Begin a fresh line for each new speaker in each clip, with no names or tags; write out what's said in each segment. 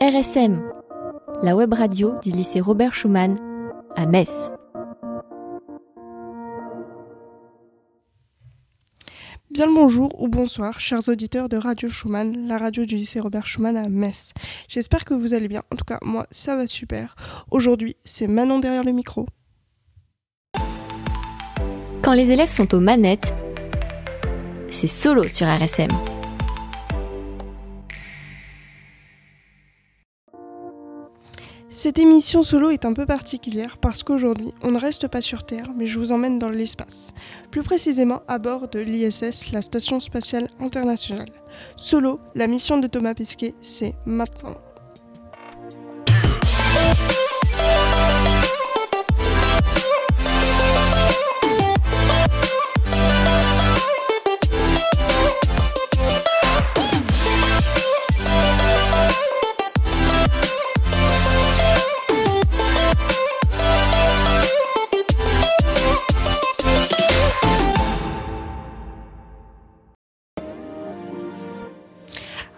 RSM, la web radio du lycée Robert Schumann à Metz.
Bien le bonjour ou bonsoir, chers auditeurs de Radio Schumann, la radio du lycée Robert Schumann à Metz. J'espère que vous allez bien. En tout cas, moi, ça va super. Aujourd'hui, c'est Manon derrière le micro.
Quand les élèves sont aux manettes, c'est solo sur RSM.
Cette émission solo est un peu particulière parce qu'aujourd'hui, on ne reste pas sur Terre, mais je vous emmène dans l'espace. Plus précisément à bord de l'ISS, la Station spatiale internationale. Solo, la mission de Thomas Pesquet, c'est maintenant.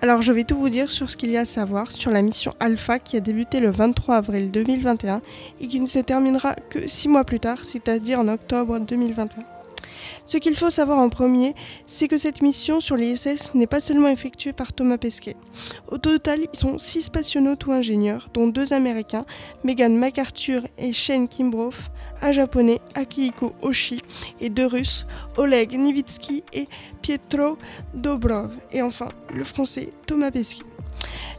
Alors je vais tout vous dire sur ce qu'il y a à savoir sur la mission Alpha qui a débuté le 23 avril 2021 et qui ne se terminera que six mois plus tard, c'est-à-dire en octobre 2021. Ce qu'il faut savoir en premier, c'est que cette mission sur l'ISS n'est pas seulement effectuée par Thomas Pesquet. Au total, ils sont six spationautes ou ingénieurs, dont deux Américains, Megan MacArthur et Shane Kimbrough, un Japonais, Akihiko Oshi, et deux Russes, Oleg Nivitsky et Pietro Dobrov, et enfin le Français Thomas Pesquet.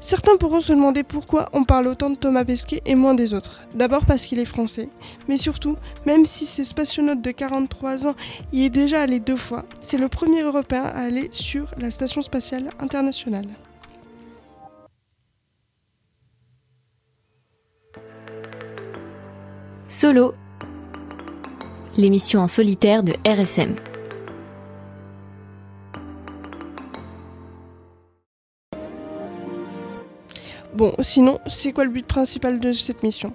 Certains pourront se demander pourquoi on parle autant de Thomas Pesquet et moins des autres. D'abord parce qu'il est français, mais surtout, même si ce spationaute de 43 ans y est déjà allé deux fois, c'est le premier Européen à aller sur la Station spatiale internationale.
Solo, l'émission en solitaire de RSM.
Bon, sinon, c'est quoi le but principal de cette mission?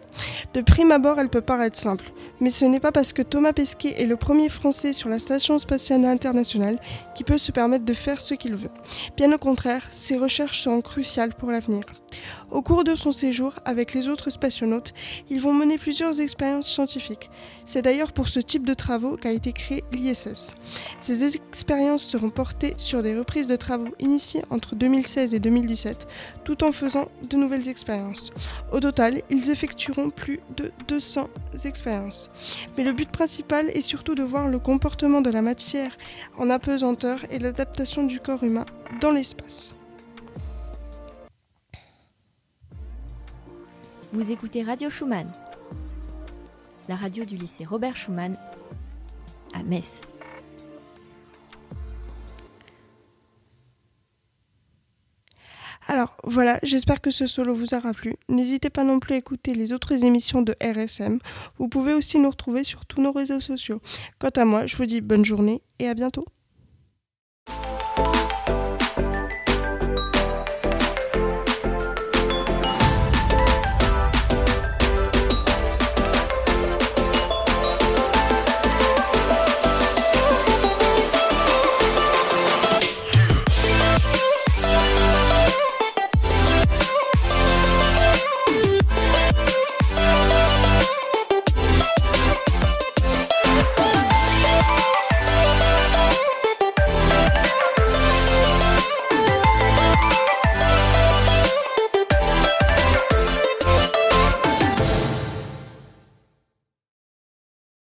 De prime abord, elle peut paraître simple, mais ce n'est pas parce que Thomas Pesquet est le premier Français sur la Station spatiale internationale qui peut se permettre de faire ce qu'il veut. Bien au contraire, ses recherches seront cruciales pour l'avenir. Au cours de son séjour avec les autres spationautes, ils vont mener plusieurs expériences scientifiques. C'est d'ailleurs pour ce type de travaux qu'a été créé l'ISS. Ces expériences seront portées sur des reprises de travaux initiés entre 2016 et 2017, tout en faisant de nouvelles expériences. Au total, ils effectueront plus de 200 expériences. Mais le but principal est surtout de voir le comportement de la matière en apesanteur et l'adaptation du corps humain dans l'espace.
Vous écoutez Radio Schumann, la radio du lycée Robert Schumann à Metz.
Alors voilà, j'espère que ce solo vous aura plu. N'hésitez pas non plus à écouter les autres émissions de RSM. Vous pouvez aussi nous retrouver sur tous nos réseaux sociaux. Quant à moi, je vous dis bonne journée et à bientôt.